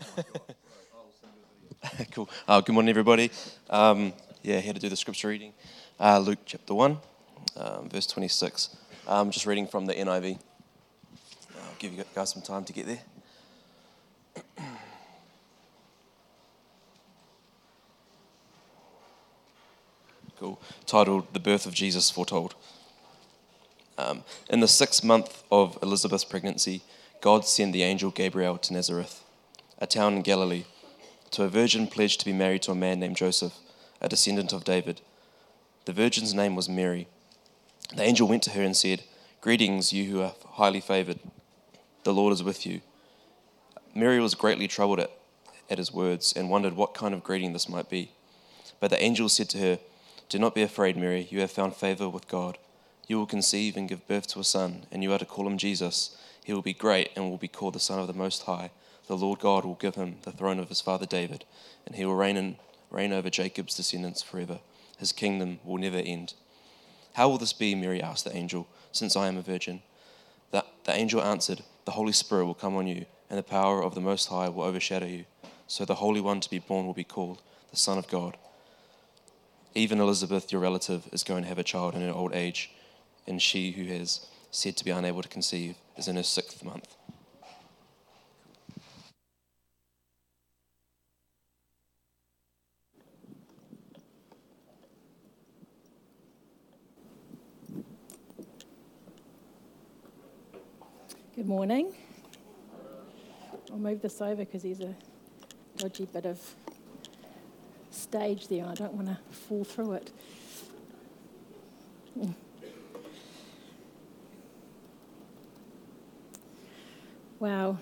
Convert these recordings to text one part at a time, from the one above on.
cool. Uh, good morning, everybody. Um, yeah, here to do the scripture reading. Uh, Luke chapter 1, um, verse 26. I'm just reading from the NIV. I'll give you guys some time to get there. Cool. Titled The Birth of Jesus Foretold. Um, in the sixth month of Elizabeth's pregnancy, God sent the angel Gabriel to Nazareth, a town in Galilee, to a virgin pledged to be married to a man named Joseph, a descendant of David. The virgin's name was Mary. The angel went to her and said, Greetings, you who are highly favored. The Lord is with you. Mary was greatly troubled at, at his words and wondered what kind of greeting this might be. But the angel said to her, Do not be afraid, Mary, you have found favor with God. You will conceive and give birth to a son, and you are to call him Jesus. He will be great and will be called the Son of the Most High. The Lord God will give him the throne of his father David, and he will reign, in, reign over Jacob's descendants forever. His kingdom will never end. How will this be? Mary asked the angel, since I am a virgin. The, the angel answered, The Holy Spirit will come on you, and the power of the Most High will overshadow you. So the Holy One to be born will be called the Son of God. Even Elizabeth, your relative, is going to have a child in her old age and she who has said to be unable to conceive is in her sixth month. Good morning. I'll move this over because there's a dodgy bit of stage there and I don't want to fall through it. Wow.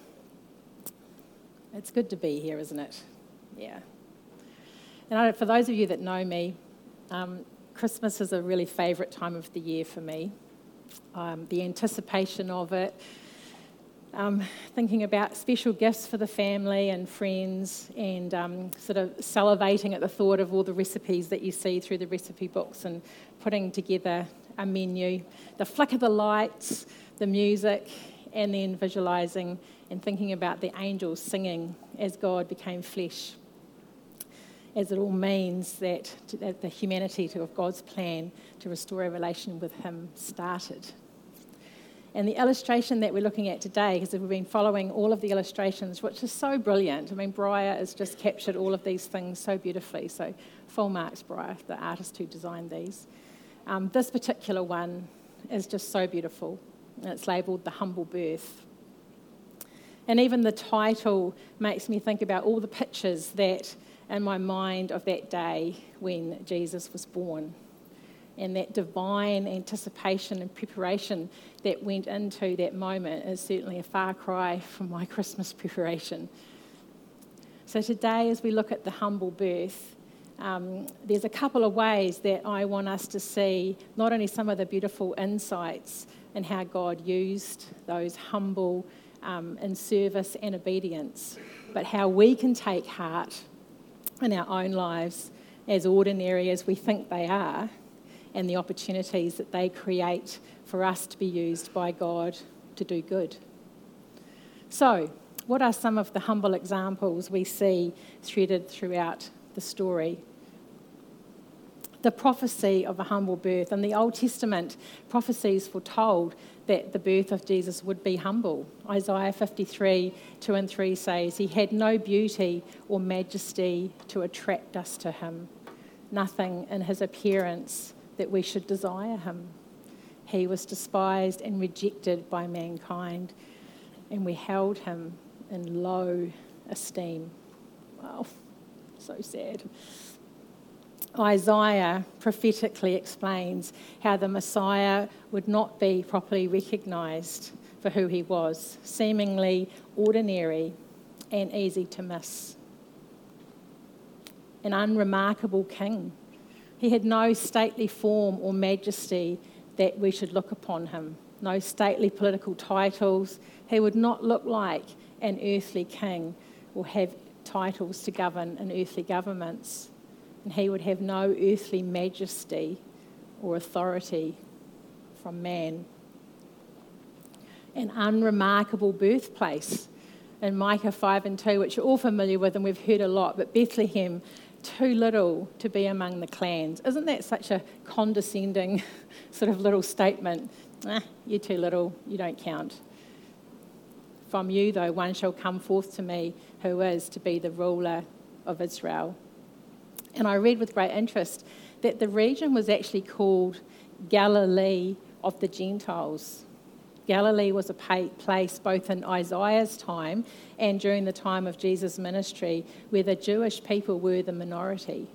It's good to be here, isn't it? Yeah. And for those of you that know me, um, Christmas is a really favourite time of the year for me. Um, the anticipation of it, um, thinking about special gifts for the family and friends, and um, sort of salivating at the thought of all the recipes that you see through the recipe books and putting together a menu. The flick of the lights, the music, and then visualizing and thinking about the angels singing as God became flesh, as it all means that, that the humanity of God's plan to restore a relation with Him started. And the illustration that we're looking at today, because we've been following all of the illustrations, which is so brilliant. I mean, Briar has just captured all of these things so beautifully. So, full marks, Briar, the artist who designed these. Um, this particular one is just so beautiful it's labelled The Humble Birth. And even the title makes me think about all the pictures that in my mind of that day when Jesus was born. And that divine anticipation and preparation that went into that moment is certainly a far cry from my Christmas preparation. So, today, as we look at the humble birth, um, there's a couple of ways that I want us to see not only some of the beautiful insights and how God used those humble um, in service and obedience, but how we can take heart in our own lives as ordinary as we think they are and the opportunities that they create for us to be used by God to do good. So, what are some of the humble examples we see threaded throughout the story the prophecy of a humble birth. In the Old Testament, prophecies foretold that the birth of Jesus would be humble. Isaiah 53 2 and 3 says, He had no beauty or majesty to attract us to him, nothing in his appearance that we should desire him. He was despised and rejected by mankind, and we held him in low esteem. Wow, so sad. Isaiah prophetically explains how the Messiah would not be properly recognized for who he was, seemingly ordinary and easy to miss. An unremarkable king. He had no stately form or majesty that we should look upon him, no stately political titles. He would not look like an earthly king or have titles to govern in earthly governments and he would have no earthly majesty or authority from man. An unremarkable birthplace. in Micah 5 and 2, which you're all familiar with and we've heard a lot, but Bethlehem, too little to be among the clans. Isn't that such a condescending sort of little statement? You're too little, you don't count. From you, though, one shall come forth to me who is to be the ruler of Israel. And I read with great interest that the region was actually called Galilee of the Gentiles. Galilee was a place both in Isaiah's time and during the time of Jesus' ministry where the Jewish people were the minority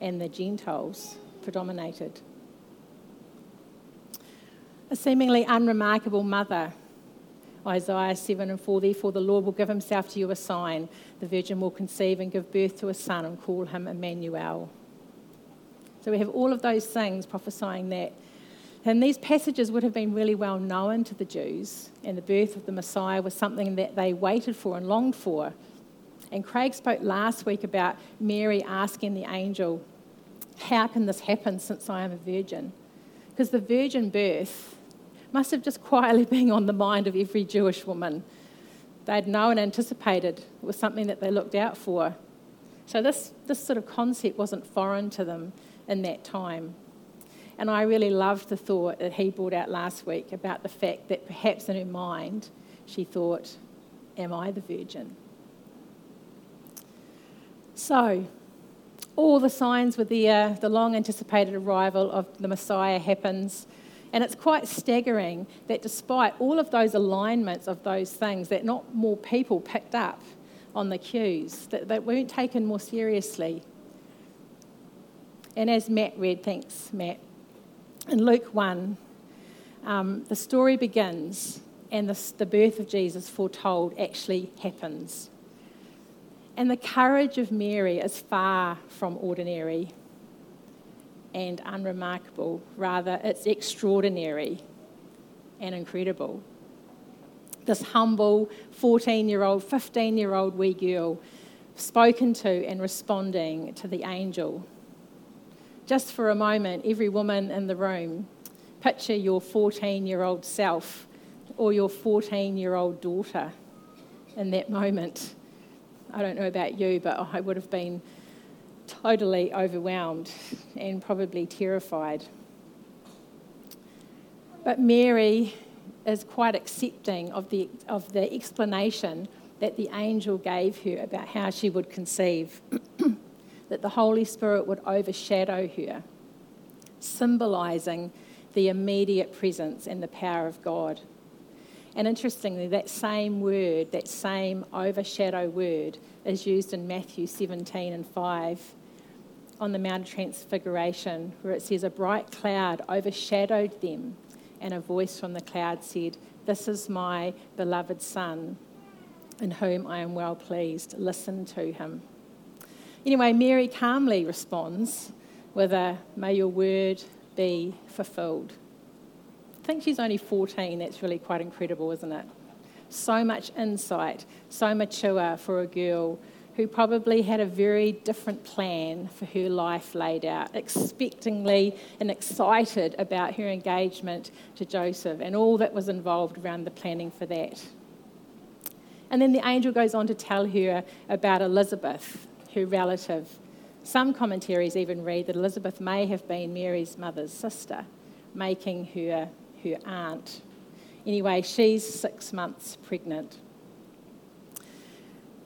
and the Gentiles predominated. A seemingly unremarkable mother. Isaiah 7 and 4 Therefore, the Lord will give himself to you a sign. The virgin will conceive and give birth to a son and call him Emmanuel. So we have all of those things prophesying that and these passages would have been really well known to the Jews, and the birth of the Messiah was something that they waited for and longed for. And Craig spoke last week about Mary asking the angel, How can this happen since I am a virgin? Because the virgin birth must have just quietly been on the mind of every Jewish woman. They'd known and anticipated it was something that they looked out for. So, this, this sort of concept wasn't foreign to them in that time. And I really loved the thought that he brought out last week about the fact that perhaps in her mind she thought, Am I the virgin? So, all the signs were there, uh, the long anticipated arrival of the Messiah happens. And it's quite staggering that despite all of those alignments of those things, that not more people picked up on the cues, that they weren't taken more seriously. And as Matt read, thanks, Matt, in Luke 1, um, the story begins and the, the birth of Jesus foretold actually happens. And the courage of Mary is far from ordinary and unremarkable. Rather, it's extraordinary and incredible. This humble 14 year old, 15 year old wee girl spoken to and responding to the angel just for a moment, every woman in the room, picture your 14 year old self or your 14 year old daughter in that moment. I don't know about you, but I would have been totally overwhelmed and probably terrified. But Mary is quite accepting of the, of the explanation that the angel gave her about how she would conceive. that the Holy Spirit would overshadow her, symbolizing the immediate presence and the power of God. And interestingly, that same word, that same overshadow word, is used in Matthew 17 and 5 on the Mount of Transfiguration, where it says, A bright cloud overshadowed them, and a voice from the cloud said, This is my beloved Son, in whom I am well pleased. Listen to him. Anyway, Mary calmly responds with a, May your word be fulfilled. I think she's only 14. That's really quite incredible, isn't it? So much insight, so mature for a girl who probably had a very different plan for her life laid out, expectingly and excited about her engagement to Joseph and all that was involved around the planning for that. And then the angel goes on to tell her about Elizabeth, her relative. Some commentaries even read that Elizabeth may have been Mary's mother's sister, making her her aunt. Anyway, she's six months pregnant.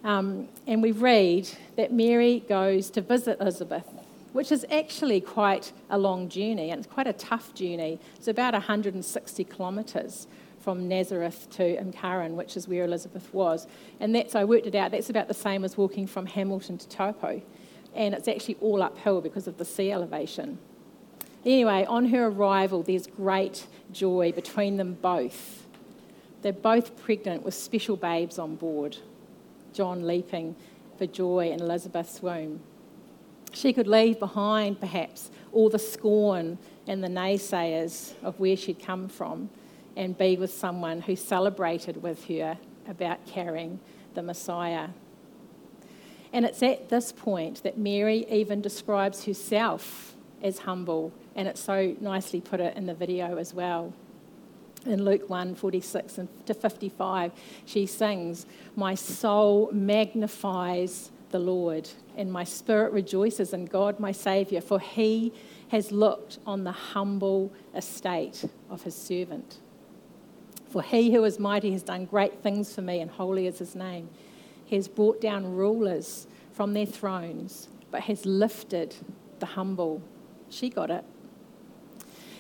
Um, and we read that Mary goes to visit Elizabeth, which is actually quite a long journey, and it's quite a tough journey. It's about 160 kilometres from Nazareth to Ein Karem, which is where Elizabeth was. And that's, I worked it out, that's about the same as walking from Hamilton to Taupo. And it's actually all uphill because of the sea elevation. Anyway, on her arrival, there's great joy between them both. They're both pregnant with special babes on board, John leaping for joy in Elizabeth's womb. She could leave behind, perhaps, all the scorn and the naysayers of where she'd come from and be with someone who celebrated with her about carrying the Messiah. And it's at this point that Mary even describes herself as humble, and it's so nicely put it in the video as well. In Luke 1 46 to 55, she sings, My soul magnifies the Lord, and my spirit rejoices in God my Saviour, for he has looked on the humble estate of his servant. For he who is mighty has done great things for me, and holy is his name. He has brought down rulers from their thrones, but has lifted the humble. She got it.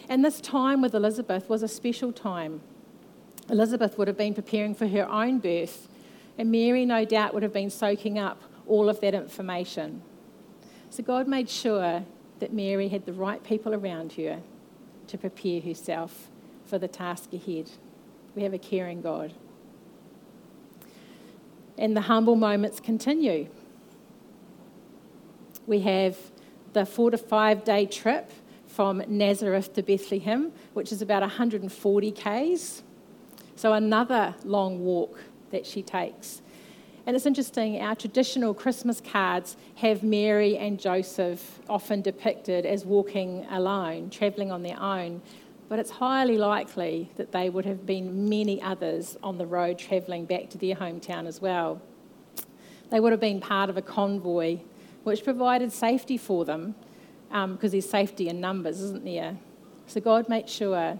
And this time with Elizabeth was a special time. Elizabeth would have been preparing for her own birth, and Mary, no doubt, would have been soaking up all of that information. So God made sure that Mary had the right people around her to prepare herself for the task ahead. We have a caring God. And the humble moments continue. We have the four to five day trip from Nazareth to Bethlehem, which is about 140 k's. So, another long walk that she takes. And it's interesting, our traditional Christmas cards have Mary and Joseph often depicted as walking alone, travelling on their own. But it's highly likely that they would have been many others on the road travelling back to their hometown as well. They would have been part of a convoy which provided safety for them because um, there's safety in numbers, isn't there? So God made sure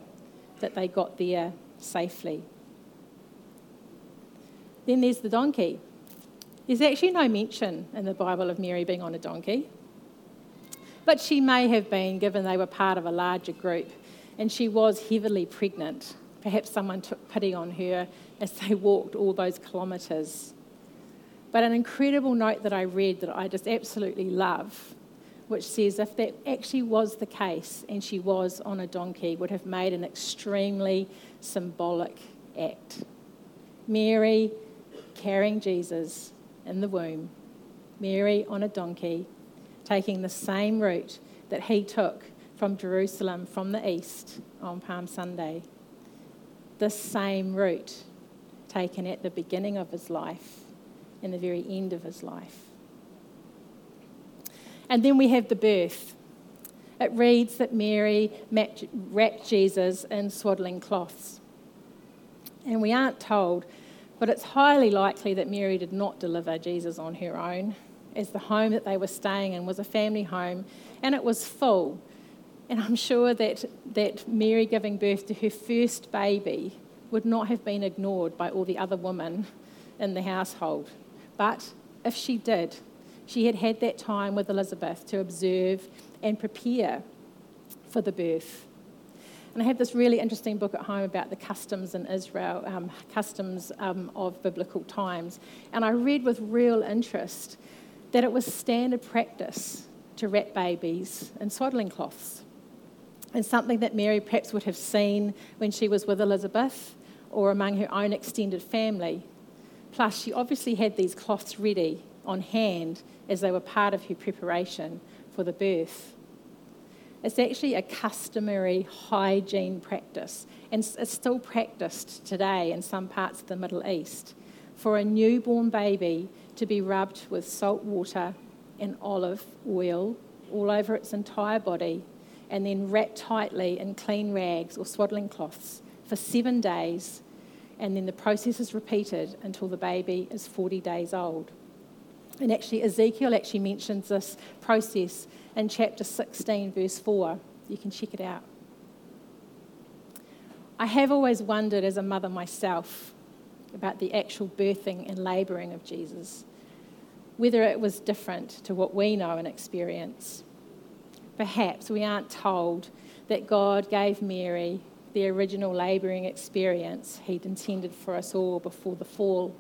that they got there safely. Then there's the donkey. There's actually no mention in the Bible of Mary being on a donkey. But she may have been, given they were part of a larger group, and she was heavily pregnant. Perhaps someone took pity on her as they walked all those kilometres. But an incredible note that I read that I just absolutely love, which says if that actually was the case and she was on a donkey, would have made an extremely symbolic act. Mary carrying Jesus in the womb, Mary on a donkey, taking the same route that he took from Jerusalem from the east on Palm Sunday. The same route taken at the beginning of his life and the very end of his life. And then we have the birth. It reads that Mary wrapped Jesus in swaddling cloths. And we aren't told but it's highly likely that Mary did not deliver Jesus on her own, as the home that they were staying in was a family home and it was full. And I'm sure that, that Mary giving birth to her first baby would not have been ignored by all the other women in the household. But if she did, she had had that time with Elizabeth to observe and prepare for the birth. And I have this really interesting book at home about the customs in Israel, um, customs um, of biblical times. And I read with real interest that it was standard practice to wrap babies in swaddling cloths. And something that Mary perhaps would have seen when she was with Elizabeth or among her own extended family. Plus, she obviously had these cloths ready on hand as they were part of her preparation for the birth. It's actually a customary hygiene practice, and it's still practiced today in some parts of the Middle East for a newborn baby to be rubbed with salt water and olive oil all over its entire body and then wrapped tightly in clean rags or swaddling cloths for seven days. And then the process is repeated until the baby is 40 days old. And actually, Ezekiel actually mentions this process in chapter 16, verse 4. You can check it out. I have always wondered as a mother myself about the actual birthing and labouring of Jesus, whether it was different to what we know and experience. Perhaps we aren't told that God gave Mary the original labouring experience He'd intended for us all before the fall.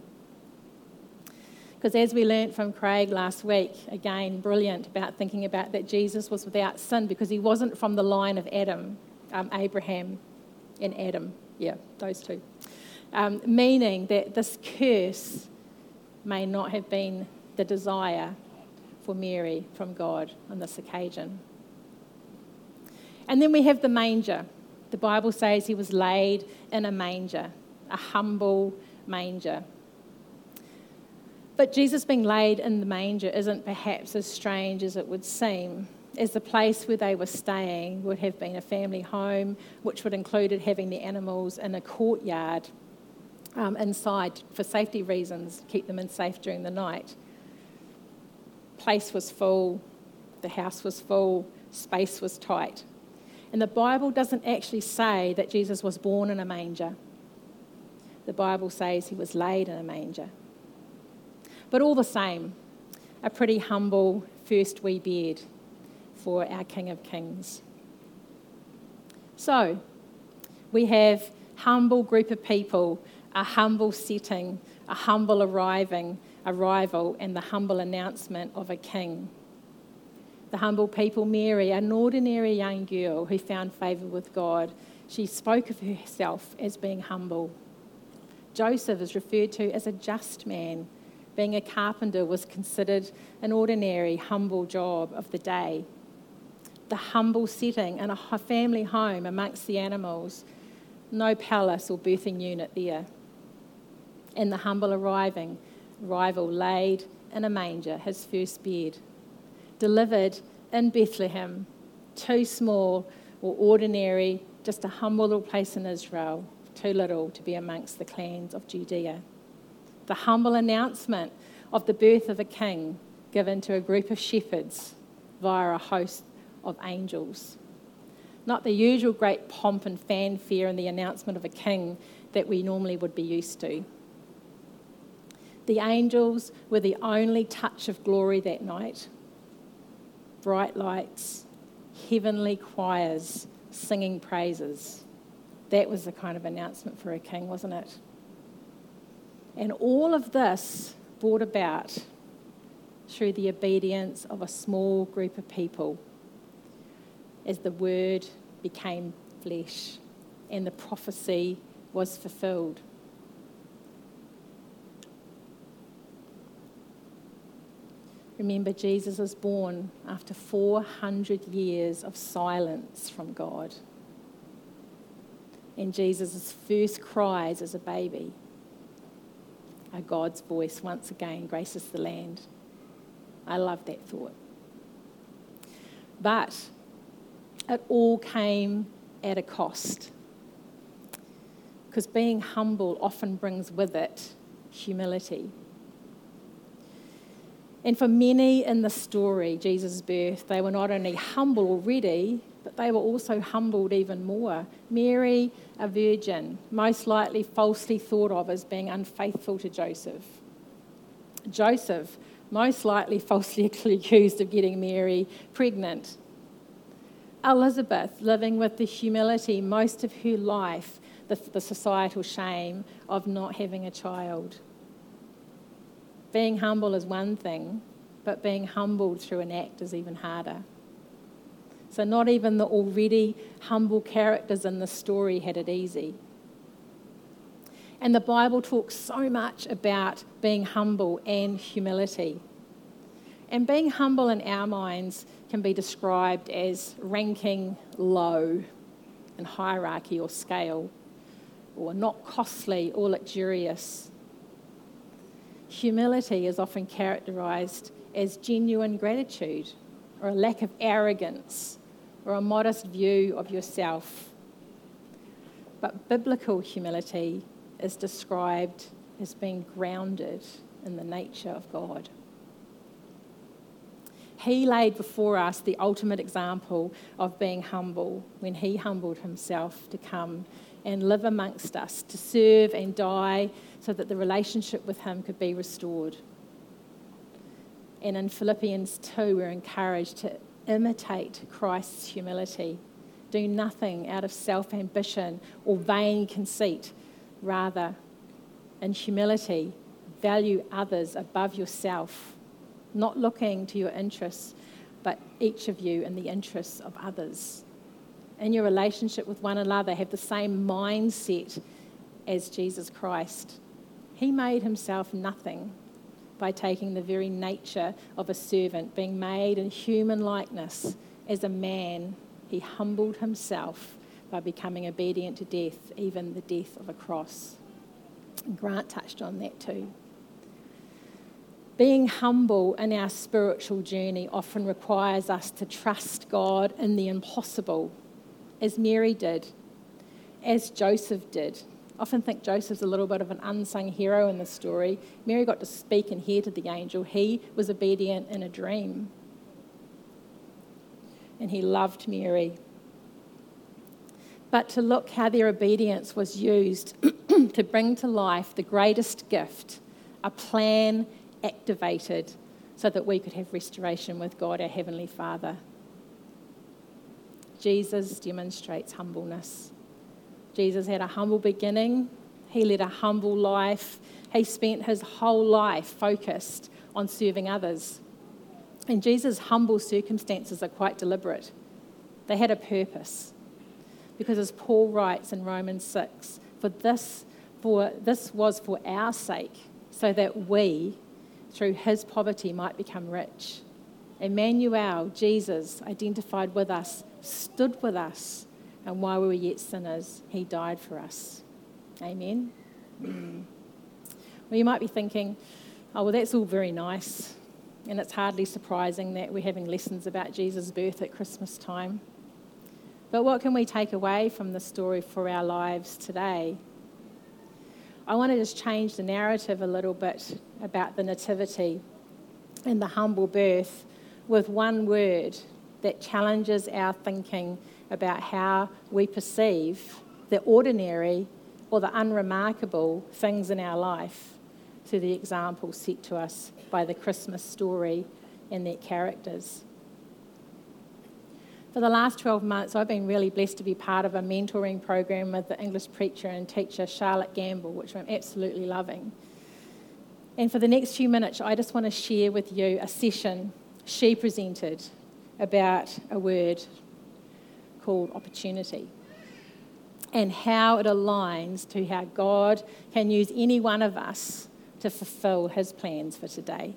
Because as we learnt from Craig last week, again, brilliant about thinking about that Jesus was without sin because he wasn't from the line of Adam, um, Abraham and Adam. Yeah, those two. Um, meaning that this curse may not have been the desire for Mary from God on this occasion. And then we have the manger. The Bible says he was laid in a manger, a humble manger. But Jesus being laid in the manger isn't perhaps as strange as it would seem. as the place where they were staying would have been a family home, which would included having the animals in a courtyard um, inside for safety reasons, keep them in safe during the night. Place was full, the house was full, space was tight. And the Bible doesn't actually say that Jesus was born in a manger. The Bible says he was laid in a manger. But all the same, a pretty humble first wee bed for our King of Kings. So, we have humble group of people, a humble setting, a humble arriving, arrival, and the humble announcement of a king. The humble people, Mary, an ordinary young girl who found favour with God, she spoke of herself as being humble. Joseph is referred to as a just man. Being a carpenter was considered an ordinary, humble job of the day the humble setting in a family home amongst the animals. No palace or birthing unit there. And the humble arriving, rival laid in a manger, his first bed. Delivered in Bethlehem, too small or ordinary, just a humble little place in Israel, too little to be amongst the clans of Judea. The humble announcement of the birth of a king given to a group of shepherds via a host of angels. Not the usual great pomp and fanfare and the announcement of a king that we normally would be used to. The angels were the only touch of glory that night. Bright lights, heavenly choirs singing praises. That was the kind of announcement for a king, wasn't it? And all of this brought about through the obedience of a small group of people as the word became flesh and the prophecy was fulfilled. Remember, Jesus was born after 400 years of silence from God. And Jesus' first cries as a baby are God's voice once again graces the land. I love that thought. But it all came at a cost. Because being humble often brings with it humility. And for many in the story, Jesus' birth, they were not only humble already, but they were also humbled even more. Mary, a virgin, most likely falsely thought of as being unfaithful to Joseph. Joseph, most likely falsely accused of getting Mary pregnant. Elizabeth, living with the humility most of her life, the, the societal shame of not having a child. Being humble is one thing, but being humbled through an act is even harder. So, not even the already humble characters in the story had it easy. And the Bible talks so much about being humble and humility. And being humble in our minds can be described as ranking low in hierarchy or scale, or not costly or luxurious. Humility is often characterized as genuine gratitude or a lack of arrogance or a modest view of yourself. But biblical humility is described as being grounded in the nature of God. He laid before us the ultimate example of being humble when he humbled himself to come and live amongst us, to serve and die so that the relationship with him could be restored. And in Philippians 2, we're encouraged to imitate Christ's humility. Do nothing out of self ambition or vain conceit. Rather, in humility, value others above yourself not looking to your interests, but each of you in the interests of others. In your relationship with one another, have the same mindset as Jesus Christ. He made himself nothing by taking the very nature of a servant, being made in human likeness as a man. He humbled himself by becoming obedient to death, even the death of a cross. Grant touched on that too. Being humble in our spiritual journey often requires us to trust God in the impossible, as Mary did, as Joseph did. I often think Joseph's a little bit of an unsung hero in the story. Mary got to speak and hear to the angel. He was obedient in a dream. And he loved Mary. But to look how their obedience was used to bring to life the greatest gift, a plan activated so that we could have restoration with God, our Heavenly Father. Jesus demonstrates humbleness. Jesus had a humble beginning, he led a humble life, he spent his whole life focused on serving others. And Jesus' humble circumstances are quite deliberate. They had a purpose. Because as Paul writes in Romans 6, for this, for this was for our sake, so that we, through his poverty might become rich. Emmanuel, Jesus, identified with us, stood with us, and while we were yet sinners, he died for us. Amen. Well, you might be thinking, oh, well, that's all very nice, and it's hardly surprising that we're having lessons about Jesus' birth at Christmas time. But what can we take away from the story for our lives today? I want to just change the narrative a little bit about the Nativity and the humble birth with one word that challenges our thinking about how we perceive the ordinary or the unremarkable things in our life through the example set to us by the Christmas story and their characters. For the last 12 months, I've been really blessed to be part of a mentoring program with the English preacher and teacher Charlotte Gambill, which I'm absolutely loving. And for the next few minutes, I just want to share with you a session she presented about a word called opportunity and how it aligns to how God can use any one of us to fulfill his plans for today.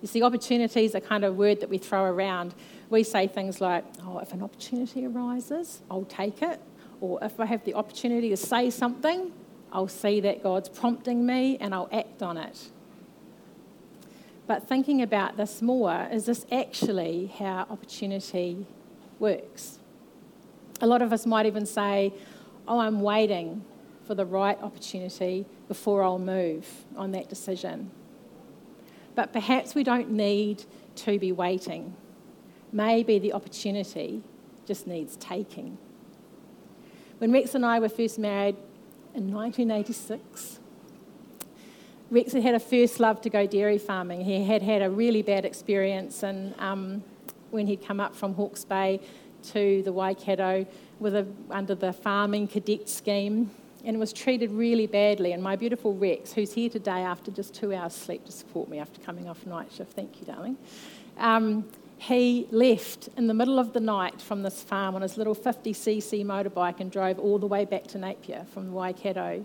You see, opportunity is a kind of word that we throw around we say things like, oh, if an opportunity arises, I'll take it. Or if I have the opportunity to say something, I'll see that God's prompting me and I'll act on it. But thinking about this more, is this actually how opportunity works? A lot of us might even say, oh, I'm waiting for the right opportunity before I'll move on that decision. But perhaps we don't need to be waiting maybe the opportunity just needs taking. When Rex and I were first married in 1986, Rex had had a first love to go dairy farming. He had had a really bad experience and um, when he'd come up from Hawke's Bay to the Waikato with a, under the farming cadet scheme and was treated really badly. And my beautiful Rex, who's here today after just two hours sleep to support me after coming off night shift, thank you, darling. Um, he left in the middle of the night from this farm on his little 50cc motorbike and drove all the way back to Napier from the Waikato.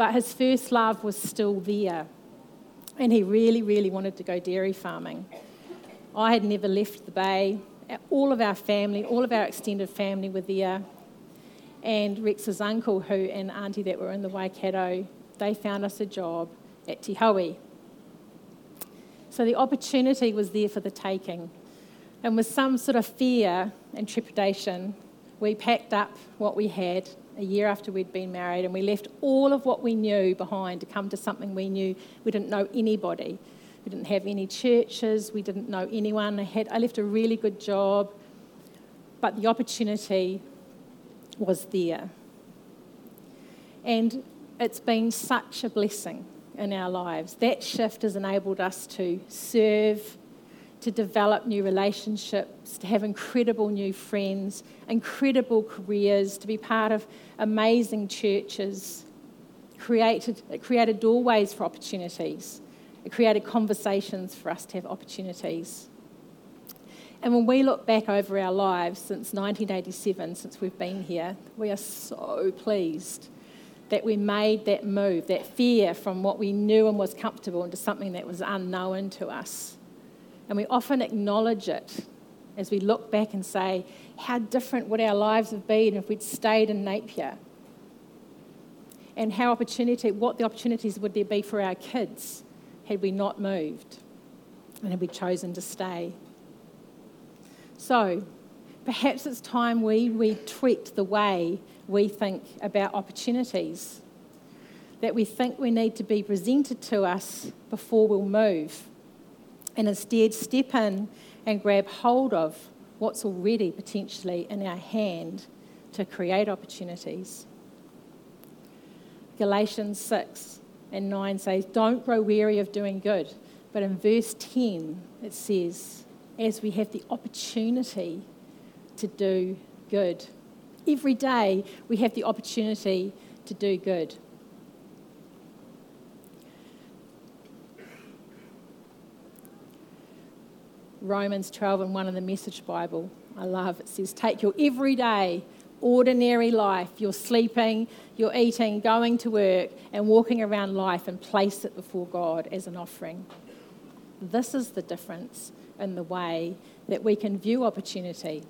But his first love was still there, and he really, really wanted to go dairy farming. I had never left the bay. All of our family, all of our extended family were there. And Rex's uncle, who and auntie that were in the Waikato, they found us a job at Te Howie so the opportunity was there for the taking. And with some sort of fear and trepidation, we packed up what we had a year after we'd been married and we left all of what we knew behind to come to something we knew. We didn't know anybody. We didn't have any churches. We didn't know anyone. I, had, I left a really good job, but the opportunity was there. And it's been such a blessing in our lives. That shift has enabled us to serve, to develop new relationships, to have incredible new friends, incredible careers, to be part of amazing churches. Created, it created doorways for opportunities. It created conversations for us to have opportunities. And when we look back over our lives since 1987, since we've been here, we are so pleased that we made that move, that fear from what we knew and was comfortable into something that was unknown to us. And we often acknowledge it as we look back and say, how different would our lives have been if we'd stayed in Napier? And how opportunity, what the opportunities would there be for our kids had we not moved and had we chosen to stay. So, perhaps it's time we, we tweaked the way we think about opportunities, that we think we need to be presented to us before we'll move, and instead step in and grab hold of what's already potentially in our hand to create opportunities. Galatians 6 and 9 says, Don't grow weary of doing good. But in verse 10, it says, As we have the opportunity to do good. Every day we have the opportunity to do good. Romans 12 and 1 in the Message Bible, I love. It says, Take your everyday, ordinary life, your sleeping, your eating, going to work, and walking around life, and place it before God as an offering. This is the difference in the way that we can view opportunity.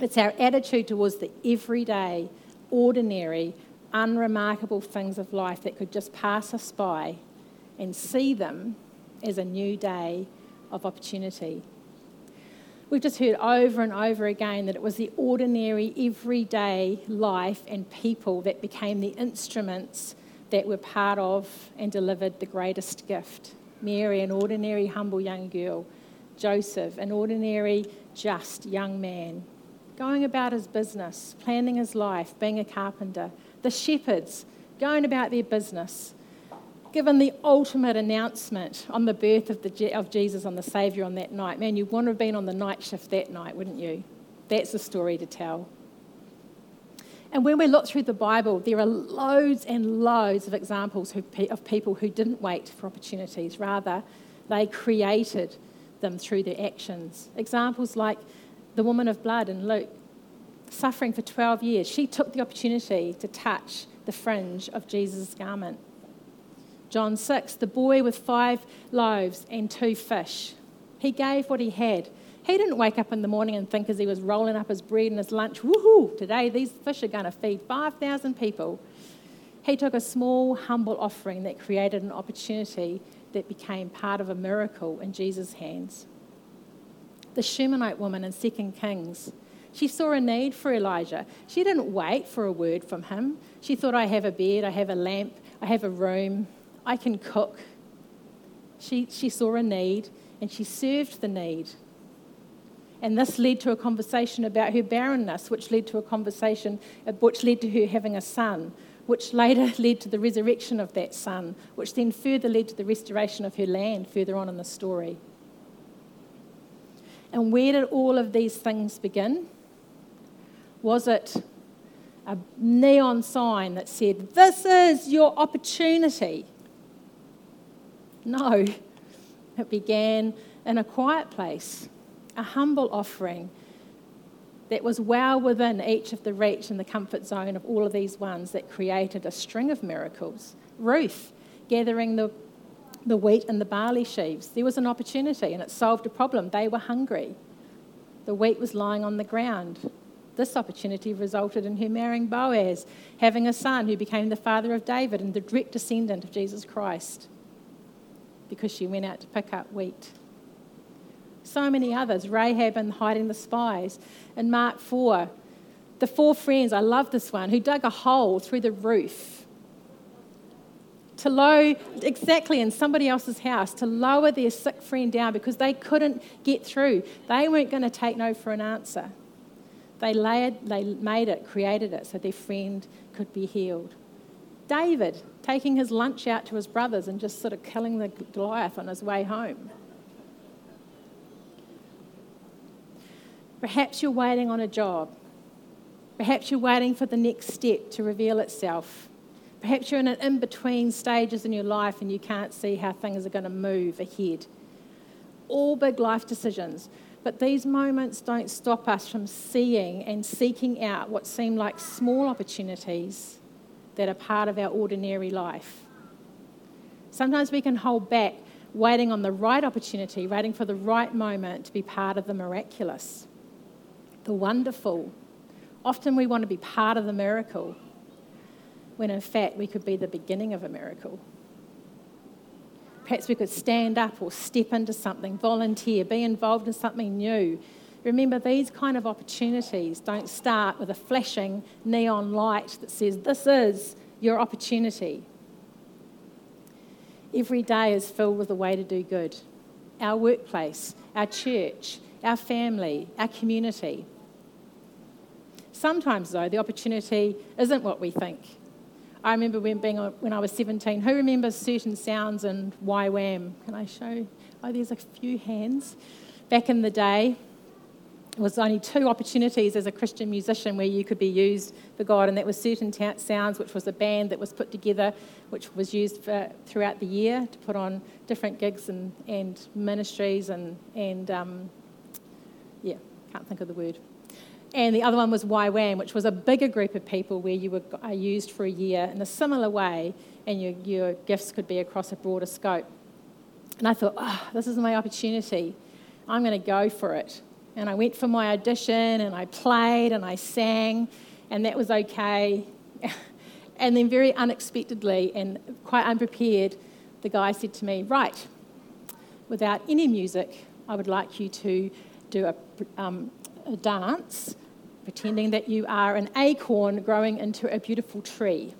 It's our attitude towards the everyday, ordinary, unremarkable things of life that could just pass us by and see them as a new day of opportunity. We've just heard over and over again that it was the ordinary, everyday life and people that became the instruments that were part of and delivered the greatest gift. Mary, an ordinary, humble young girl. Joseph, an ordinary, just young man. Going about his business, planning his life, being a carpenter. The shepherds, going about their business given the ultimate announcement on the birth of, the, of Jesus on the Saviour on that night. Man, you would want to have been on the night shift that night, wouldn't you? That's a story to tell. And when we look through the Bible, there are loads and loads of examples of people who didn't wait for opportunities. Rather, they created them through their actions. Examples like the woman of blood in Luke, suffering for 12 years. She took the opportunity to touch the fringe of Jesus' garment. John 6, the boy with five loaves and two fish. He gave what he had. He didn't wake up in the morning and think as he was rolling up his bread and his lunch, woohoo, today these fish are going to feed 5,000 people. He took a small, humble offering that created an opportunity that became part of a miracle in Jesus' hands. The Shunammite woman in 2 Kings, she saw a need for Elijah. She didn't wait for a word from him. She thought, I have a bed, I have a lamp, I have a room, I can cook. She, she saw a need and she served the need. And this led to a conversation about her barrenness, which led to a conversation which led to her having a son, which later led to the resurrection of that son, which then further led to the restoration of her land further on in the story. And where did all of these things begin? Was it a neon sign that said, This is your opportunity? No, it began in a quiet place, a humble offering that was well within each of the reach and the comfort zone of all of these ones that created a string of miracles. Ruth gathering the, the wheat and the barley sheaves. There was an opportunity and it solved a problem. They were hungry. The wheat was lying on the ground. This opportunity resulted in her marrying Boaz, having a son who became the father of David and the direct descendant of Jesus Christ because she went out to pick up wheat. So many others, Rahab and hiding the spies. In Mark 4, the four friends, I love this one, who dug a hole through the roof to lower, exactly in somebody else's house, to lower their sick friend down because they couldn't get through. They weren't going to take no for an answer. They, layered, they made it, created it so their friend could be healed. David taking his lunch out to his brothers and just sort of killing the Goliath on his way home. Perhaps you're waiting on a job. Perhaps you're waiting for the next step to reveal itself. Perhaps you're in an in between stages in your life and you can't see how things are going to move ahead. All big life decisions. But these moments don't stop us from seeing and seeking out what seem like small opportunities that are part of our ordinary life. Sometimes we can hold back, waiting on the right opportunity, waiting for the right moment to be part of the miraculous, the wonderful. Often we want to be part of the miracle, when in fact we could be the beginning of a miracle. Perhaps we could stand up or step into something, volunteer, be involved in something new. Remember, these kind of opportunities don't start with a flashing neon light that says, This is your opportunity. Every day is filled with a way to do good. Our workplace, our church, our family, our community. Sometimes, though, the opportunity isn't what we think. I remember when, being, when I was 17, who remembers certain sounds in YWAM? Can I show? Oh, there's a few hands. Back in the day, was only two opportunities as a Christian musician where you could be used for God, and that was Certain Ta- Sounds, which was a band that was put together, which was used for, throughout the year to put on different gigs and, and ministries, and, and um, yeah, can't think of the word. And the other one was YWAM, which was a bigger group of people where you were used for a year in a similar way, and your, your gifts could be across a broader scope. And I thought, oh, this is my opportunity. I'm going to go for it. And I went for my audition and I played and I sang, and that was okay. and then, very unexpectedly and quite unprepared, the guy said to me, Right, without any music, I would like you to do a, um, a dance pretending that you are an acorn growing into a beautiful tree.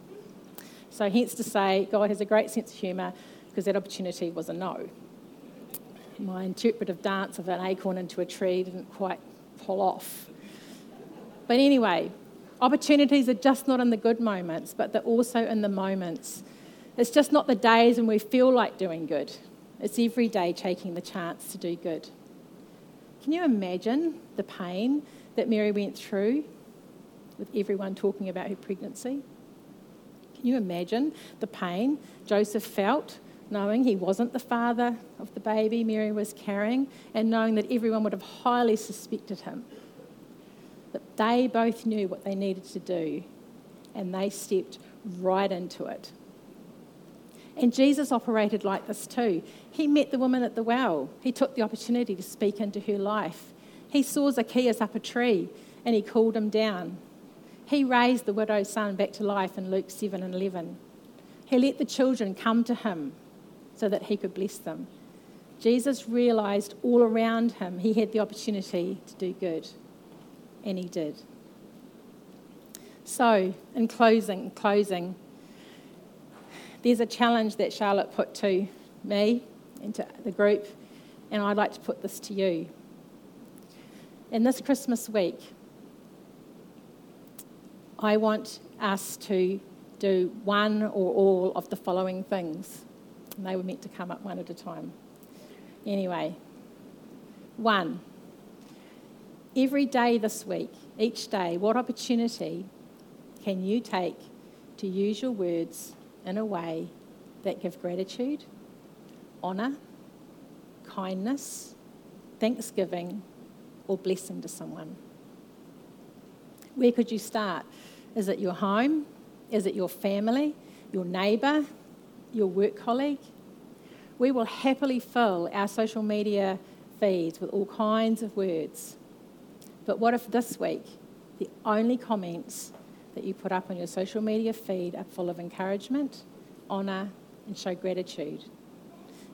So, hence to say, God has a great sense of humour because that opportunity was a no my interpretive dance of an acorn into a tree didn't quite pull off. But anyway, opportunities are just not in the good moments, but they're also in the moments. It's just not the days when we feel like doing good, it's every day taking the chance to do good. Can you imagine the pain that Mary went through with everyone talking about her pregnancy? Can you imagine the pain Joseph felt knowing he wasn't the father of the baby Mary was carrying, and knowing that everyone would have highly suspected him. But they both knew what they needed to do, and they stepped right into it. And Jesus operated like this too. He met the woman at the well, he took the opportunity to speak into her life. He saw Zacchaeus up a tree and he called him down. He raised the widow's son back to life in Luke 7 and 11. He let the children come to him so that he could bless them. Jesus realized all around him he had the opportunity to do good, and he did. So, in closing, closing, there's a challenge that Charlotte put to me and to the group, and I'd like to put this to you. In this Christmas week, I want us to do one or all of the following things. And they were meant to come up one at a time. Anyway, one, every day this week, each day, what opportunity can you take to use your words in a way that give gratitude, honour, kindness, thanksgiving, or blessing to someone? Where could you start? Is it your home? Is it your family? Your neighbour? Your work colleague. We will happily fill our social media feeds with all kinds of words. But what if this week the only comments that you put up on your social media feed are full of encouragement, honour, and show gratitude?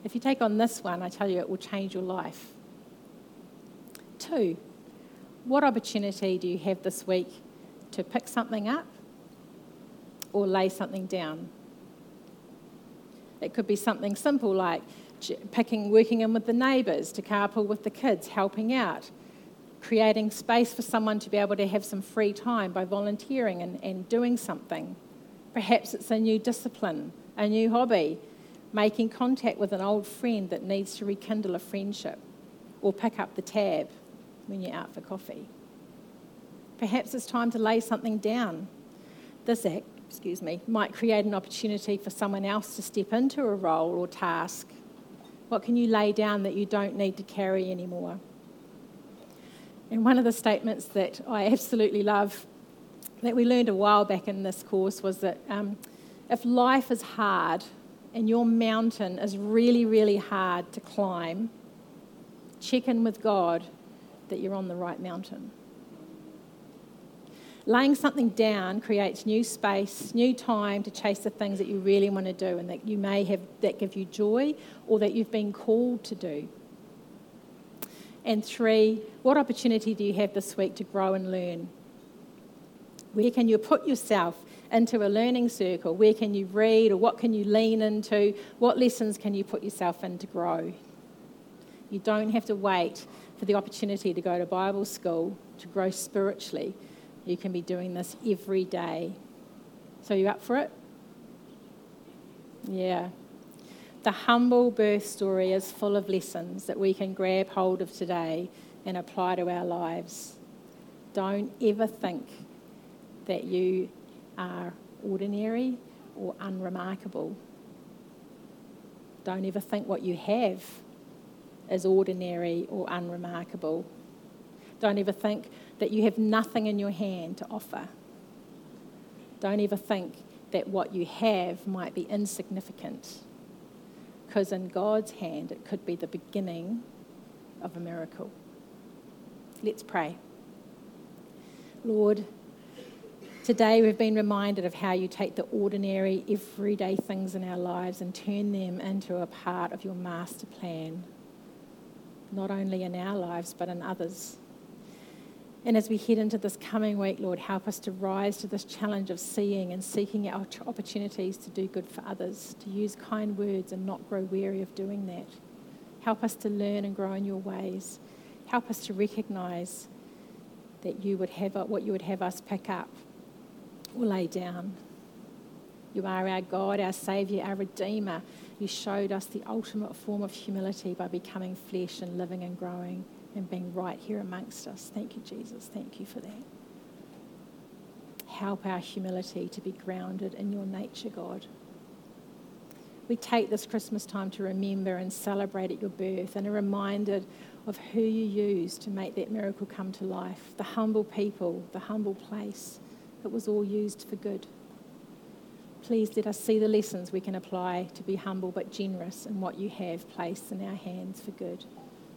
If you take on this one, I tell you it will change your life. Two, what opportunity do you have this week to pick something up or lay something down? It could be something simple like picking, working in with the neighbours to carpool with the kids, helping out, creating space for someone to be able to have some free time by volunteering and, and doing something. Perhaps it's a new discipline, a new hobby, making contact with an old friend that needs to rekindle a friendship, or pick up the tab when you're out for coffee. Perhaps it's time to lay something down. This act excuse me, might create an opportunity for someone else to step into a role or task? What can you lay down that you don't need to carry anymore? And one of the statements that I absolutely love that we learned a while back in this course was that um, if life is hard and your mountain is really, really hard to climb, check in with God that you're on the right mountain. Laying something down creates new space, new time to chase the things that you really want to do and that you may have that give you joy or that you've been called to do. And three, what opportunity do you have this week to grow and learn? Where can you put yourself into a learning circle? Where can you read or what can you lean into? What lessons can you put yourself in to grow? You don't have to wait for the opportunity to go to Bible school to grow spiritually. You can be doing this every day. So, you up for it? Yeah. The humble birth story is full of lessons that we can grab hold of today and apply to our lives. Don't ever think that you are ordinary or unremarkable. Don't ever think what you have is ordinary or unremarkable. Don't ever think that you have nothing in your hand to offer. Don't ever think that what you have might be insignificant because in God's hand it could be the beginning of a miracle. Let's pray. Lord, today we've been reminded of how you take the ordinary, everyday things in our lives and turn them into a part of your master plan, not only in our lives but in others. And as we head into this coming week, Lord, help us to rise to this challenge of seeing and seeking out opportunities to do good for others, to use kind words and not grow weary of doing that. Help us to learn and grow in your ways. Help us to recognize that you would have what you would have us pick up or lay down. You are our God, our Saviour, our Redeemer. You showed us the ultimate form of humility by becoming flesh and living and growing and being right here amongst us. Thank you, Jesus. Thank you for that. Help our humility to be grounded in your nature, God. We take this Christmas time to remember and celebrate at your birth and are reminded of who you used to make that miracle come to life the humble people, the humble place. It was all used for good. Please let us see the lessons we can apply to be humble but generous in what you have placed in our hands for good.